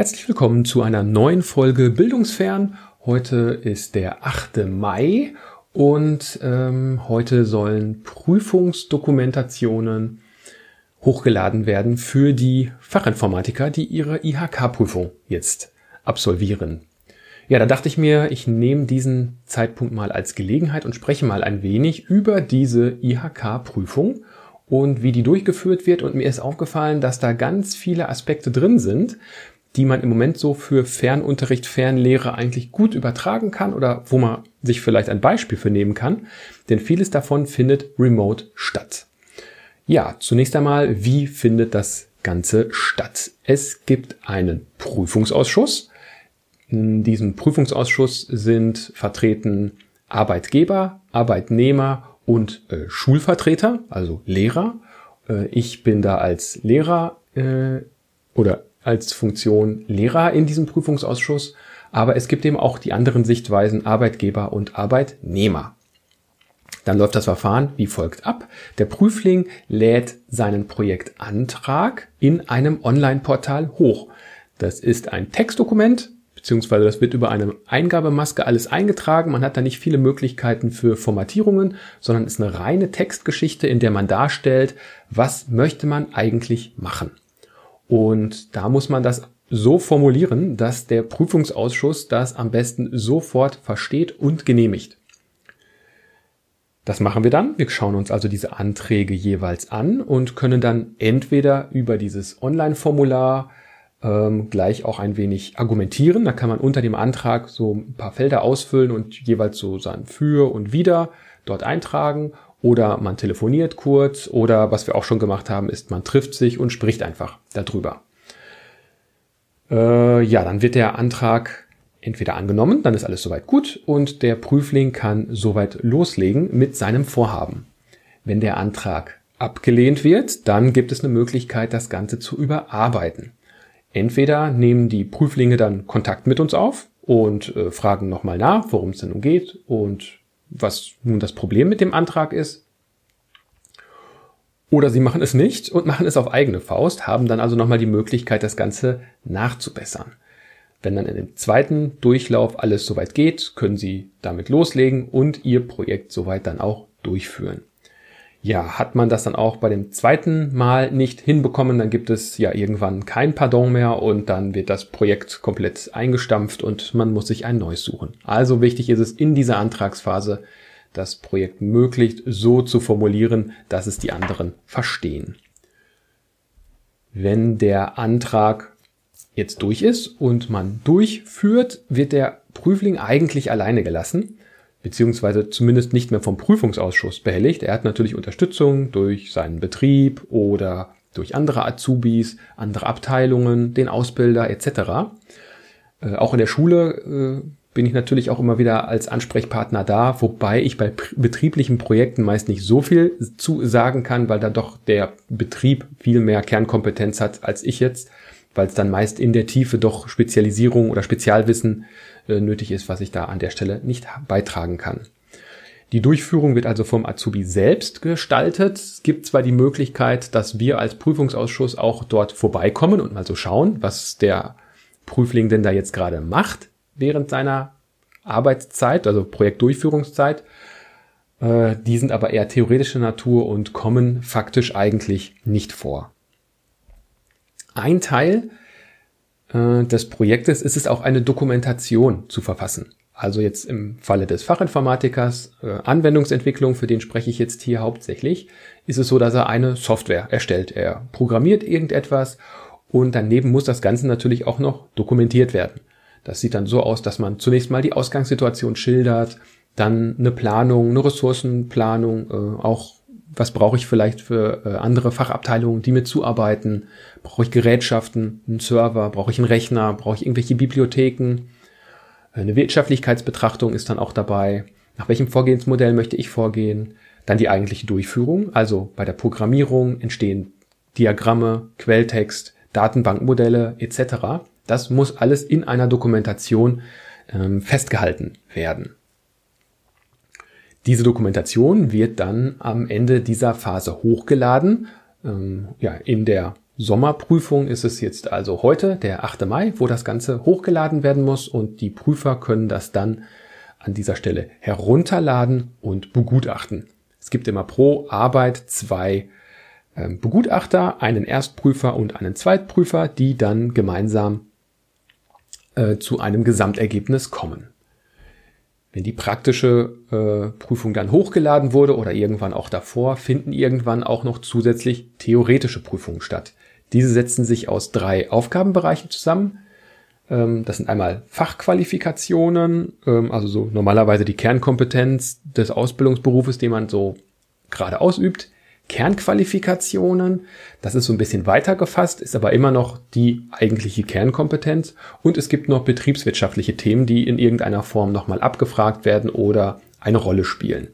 Herzlich willkommen zu einer neuen Folge Bildungsfern. Heute ist der 8. Mai und ähm, heute sollen Prüfungsdokumentationen hochgeladen werden für die Fachinformatiker, die ihre IHK-Prüfung jetzt absolvieren. Ja, da dachte ich mir, ich nehme diesen Zeitpunkt mal als Gelegenheit und spreche mal ein wenig über diese IHK-Prüfung und wie die durchgeführt wird. Und mir ist aufgefallen, dass da ganz viele Aspekte drin sind, die man im Moment so für Fernunterricht, Fernlehre eigentlich gut übertragen kann oder wo man sich vielleicht ein Beispiel für nehmen kann. Denn vieles davon findet remote statt. Ja, zunächst einmal, wie findet das Ganze statt? Es gibt einen Prüfungsausschuss. In diesem Prüfungsausschuss sind vertreten Arbeitgeber, Arbeitnehmer und äh, Schulvertreter, also Lehrer. Äh, ich bin da als Lehrer äh, oder als Funktion Lehrer in diesem Prüfungsausschuss, aber es gibt eben auch die anderen Sichtweisen Arbeitgeber und Arbeitnehmer. Dann läuft das Verfahren wie folgt ab. Der Prüfling lädt seinen Projektantrag in einem Online-Portal hoch. Das ist ein Textdokument, beziehungsweise das wird über eine Eingabemaske alles eingetragen. Man hat da nicht viele Möglichkeiten für Formatierungen, sondern ist eine reine Textgeschichte, in der man darstellt, was möchte man eigentlich machen. Und da muss man das so formulieren, dass der Prüfungsausschuss das am besten sofort versteht und genehmigt. Das machen wir dann. Wir schauen uns also diese Anträge jeweils an und können dann entweder über dieses Online-Formular ähm, gleich auch ein wenig argumentieren. Da kann man unter dem Antrag so ein paar Felder ausfüllen und jeweils so sein Für und Wider dort eintragen oder man telefoniert kurz oder was wir auch schon gemacht haben, ist, man trifft sich und spricht einfach darüber. Äh, ja, dann wird der Antrag entweder angenommen, dann ist alles soweit gut und der Prüfling kann soweit loslegen mit seinem Vorhaben. Wenn der Antrag abgelehnt wird, dann gibt es eine Möglichkeit, das Ganze zu überarbeiten. Entweder nehmen die Prüflinge dann Kontakt mit uns auf und äh, fragen nochmal nach, worum es denn nun geht und was nun das Problem mit dem Antrag ist. Oder sie machen es nicht und machen es auf eigene Faust, haben dann also nochmal die Möglichkeit, das Ganze nachzubessern. Wenn dann in dem zweiten Durchlauf alles soweit geht, können Sie damit loslegen und Ihr Projekt soweit dann auch durchführen. Ja, hat man das dann auch bei dem zweiten Mal nicht hinbekommen, dann gibt es ja irgendwann kein Pardon mehr und dann wird das Projekt komplett eingestampft und man muss sich ein neues suchen. Also wichtig ist es in dieser Antragsphase, das Projekt möglichst so zu formulieren, dass es die anderen verstehen. Wenn der Antrag jetzt durch ist und man durchführt, wird der Prüfling eigentlich alleine gelassen beziehungsweise zumindest nicht mehr vom Prüfungsausschuss behelligt. Er hat natürlich Unterstützung durch seinen Betrieb oder durch andere Azubis, andere Abteilungen, den Ausbilder etc. Äh, auch in der Schule äh, bin ich natürlich auch immer wieder als Ansprechpartner da, wobei ich bei betrieblichen Projekten meist nicht so viel zu sagen kann, weil da doch der Betrieb viel mehr Kernkompetenz hat als ich jetzt, weil es dann meist in der Tiefe doch Spezialisierung oder Spezialwissen äh, nötig ist, was ich da an der Stelle nicht beitragen kann. Die Durchführung wird also vom Azubi selbst gestaltet. Es gibt zwar die Möglichkeit, dass wir als Prüfungsausschuss auch dort vorbeikommen und mal so schauen, was der Prüfling denn da jetzt gerade macht während seiner Arbeitszeit, also Projektdurchführungszeit. Äh, die sind aber eher theoretischer Natur und kommen faktisch eigentlich nicht vor. Ein Teil äh, des Projektes ist es auch eine Dokumentation zu verfassen. Also jetzt im Falle des Fachinformatikers äh, Anwendungsentwicklung, für den spreche ich jetzt hier hauptsächlich, ist es so, dass er eine Software erstellt. Er programmiert irgendetwas und daneben muss das Ganze natürlich auch noch dokumentiert werden. Das sieht dann so aus, dass man zunächst mal die Ausgangssituation schildert, dann eine Planung, eine Ressourcenplanung, äh, auch was brauche ich vielleicht für äh, andere Fachabteilungen, die mir zuarbeiten? Brauche ich Gerätschaften, einen Server, brauche ich einen Rechner, brauche ich irgendwelche Bibliotheken? Eine Wirtschaftlichkeitsbetrachtung ist dann auch dabei. Nach welchem Vorgehensmodell möchte ich vorgehen? Dann die eigentliche Durchführung. Also bei der Programmierung entstehen Diagramme, Quelltext, Datenbankmodelle etc. Das muss alles in einer Dokumentation ähm, festgehalten werden. Diese Dokumentation wird dann am Ende dieser Phase hochgeladen, ähm, ja, in der Sommerprüfung ist es jetzt also heute, der 8. Mai, wo das Ganze hochgeladen werden muss und die Prüfer können das dann an dieser Stelle herunterladen und begutachten. Es gibt immer pro Arbeit zwei ähm, Begutachter, einen Erstprüfer und einen Zweitprüfer, die dann gemeinsam äh, zu einem Gesamtergebnis kommen. Wenn die praktische äh, Prüfung dann hochgeladen wurde oder irgendwann auch davor, finden irgendwann auch noch zusätzlich theoretische Prüfungen statt. Diese setzen sich aus drei Aufgabenbereichen zusammen. Ähm, das sind einmal Fachqualifikationen, ähm, also so normalerweise die Kernkompetenz des Ausbildungsberufes, den man so gerade ausübt. Kernqualifikationen, das ist so ein bisschen weiter gefasst, ist aber immer noch die eigentliche Kernkompetenz. Und es gibt noch betriebswirtschaftliche Themen, die in irgendeiner Form nochmal abgefragt werden oder eine Rolle spielen.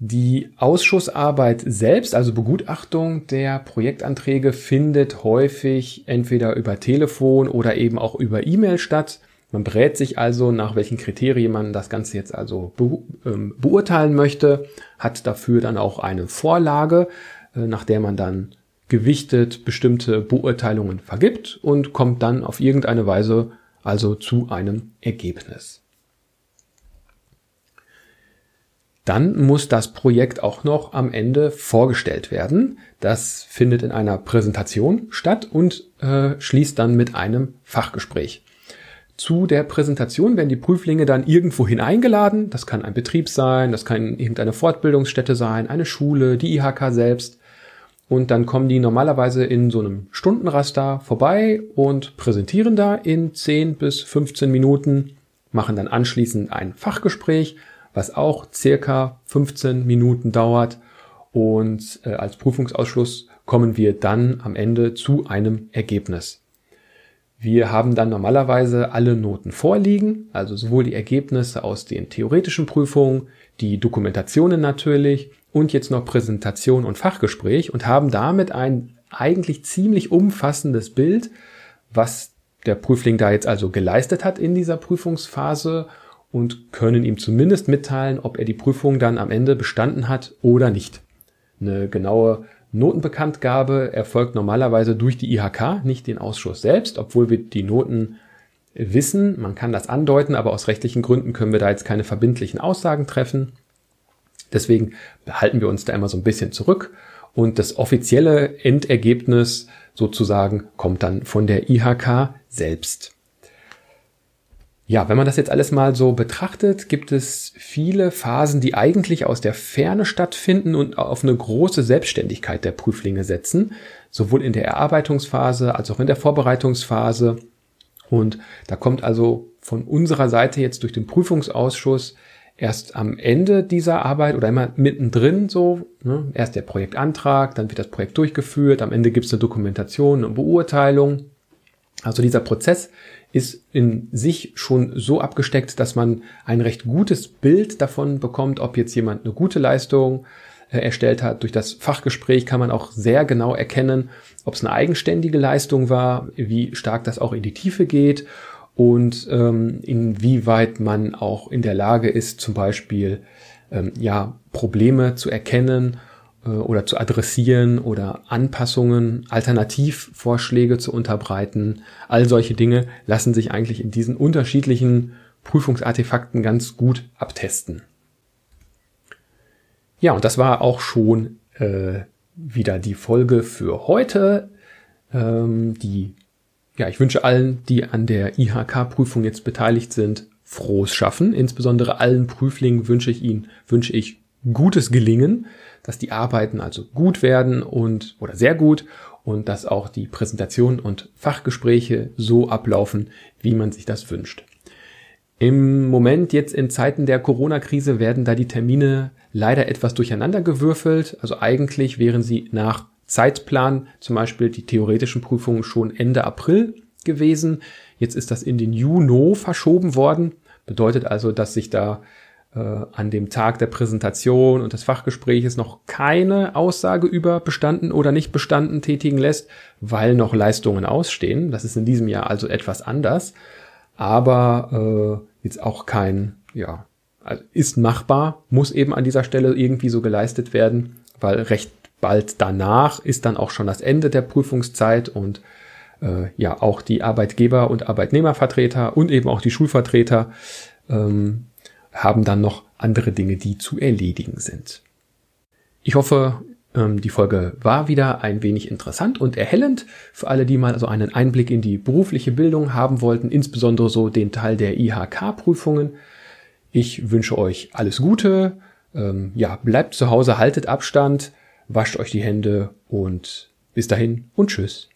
Die Ausschussarbeit selbst, also Begutachtung der Projektanträge, findet häufig entweder über Telefon oder eben auch über E-Mail statt. Man berät sich also, nach welchen Kriterien man das Ganze jetzt also be ähm, beurteilen möchte, hat dafür dann auch eine Vorlage, äh, nach der man dann gewichtet bestimmte Beurteilungen vergibt und kommt dann auf irgendeine Weise also zu einem Ergebnis. Dann muss das Projekt auch noch am Ende vorgestellt werden. Das findet in einer Präsentation statt und äh, schließt dann mit einem Fachgespräch. Zu der Präsentation werden die Prüflinge dann irgendwo hineingeladen. Das kann ein Betrieb sein, das kann irgendeine Fortbildungsstätte sein, eine Schule, die IHK selbst. Und dann kommen die normalerweise in so einem Stundenraster vorbei und präsentieren da in 10 bis 15 Minuten, machen dann anschließend ein Fachgespräch was auch circa 15 Minuten dauert. Und äh, als Prüfungsausschluss kommen wir dann am Ende zu einem Ergebnis. Wir haben dann normalerweise alle Noten vorliegen, also sowohl die Ergebnisse aus den theoretischen Prüfungen, die Dokumentationen natürlich und jetzt noch Präsentation und Fachgespräch und haben damit ein eigentlich ziemlich umfassendes Bild, was der Prüfling da jetzt also geleistet hat in dieser Prüfungsphase und können ihm zumindest mitteilen, ob er die Prüfung dann am Ende bestanden hat oder nicht. Eine genaue Notenbekanntgabe erfolgt normalerweise durch die IHK, nicht den Ausschuss selbst, obwohl wir die Noten wissen. Man kann das andeuten, aber aus rechtlichen Gründen können wir da jetzt keine verbindlichen Aussagen treffen. Deswegen behalten wir uns da immer so ein bisschen zurück und das offizielle Endergebnis sozusagen kommt dann von der IHK selbst. Ja, wenn man das jetzt alles mal so betrachtet, gibt es viele Phasen, die eigentlich aus der Ferne stattfinden und auf eine große Selbstständigkeit der Prüflinge setzen, sowohl in der Erarbeitungsphase als auch in der Vorbereitungsphase. Und da kommt also von unserer Seite jetzt durch den Prüfungsausschuss erst am Ende dieser Arbeit oder immer mittendrin so, ne, erst der Projektantrag, dann wird das Projekt durchgeführt, am Ende gibt es eine Dokumentation und Beurteilung. Also dieser Prozess ist in sich schon so abgesteckt, dass man ein recht gutes Bild davon bekommt, ob jetzt jemand eine gute Leistung äh, erstellt hat. Durch das Fachgespräch kann man auch sehr genau erkennen, ob es eine eigenständige Leistung war, wie stark das auch in die Tiefe geht und ähm, inwieweit man auch in der Lage ist, zum Beispiel ähm, ja Probleme zu erkennen oder zu adressieren oder Anpassungen, Alternativvorschläge zu unterbreiten. All solche Dinge lassen sich eigentlich in diesen unterschiedlichen Prüfungsartefakten ganz gut abtesten. Ja, und das war auch schon äh, wieder die Folge für heute. Ähm, die, ja, ich wünsche allen, die an der IHK-Prüfung jetzt beteiligt sind, frohes Schaffen. Insbesondere allen Prüflingen wünsche ich ihnen, wünsche ich gutes Gelingen dass die Arbeiten also gut werden und oder sehr gut und dass auch die Präsentation und Fachgespräche so ablaufen, wie man sich das wünscht. Im Moment jetzt in Zeiten der Corona-Krise werden da die Termine leider etwas durcheinandergewürfelt. Also eigentlich wären sie nach Zeitplan zum Beispiel die theoretischen Prüfungen schon Ende April gewesen. Jetzt ist das in den Juni verschoben worden. Bedeutet also, dass sich da an dem Tag der Präsentation und des Fachgespräches noch keine Aussage über bestanden oder nicht bestanden tätigen lässt, weil noch Leistungen ausstehen. Das ist in diesem Jahr also etwas anders, aber äh, jetzt auch kein, ja, also ist machbar, muss eben an dieser Stelle irgendwie so geleistet werden, weil recht bald danach ist dann auch schon das Ende der Prüfungszeit und äh, ja, auch die Arbeitgeber und Arbeitnehmervertreter und eben auch die Schulvertreter ähm, haben dann noch andere Dinge, die zu erledigen sind. Ich hoffe, ähm, die Folge war wieder ein wenig interessant und erhellend für alle, die mal so einen Einblick in die berufliche Bildung haben wollten, insbesondere so den Teil der IHK-Prüfungen. Ich wünsche euch alles Gute. Ähm, ja, bleibt zu Hause, haltet Abstand, wascht euch die Hände und bis dahin und tschüss.